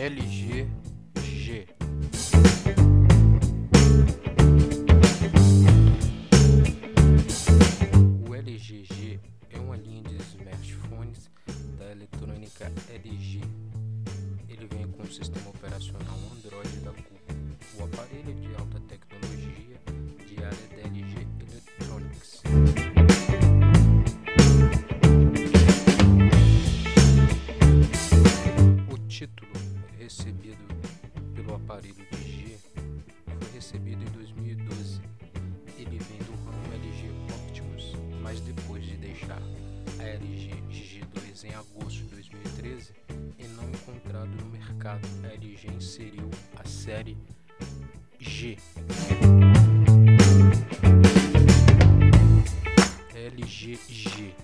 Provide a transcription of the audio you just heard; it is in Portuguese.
LGG. O LGG é uma linha de smartphones da eletrônica LG. Ele vem com um sistema operacional recebido pelo aparelho de G foi recebido em 2012. Ele vem do ramo LG Optimus, mas depois de deixar a LG G2 em agosto de 2013 e não encontrado no mercado, a LG inseriu a série G. LG G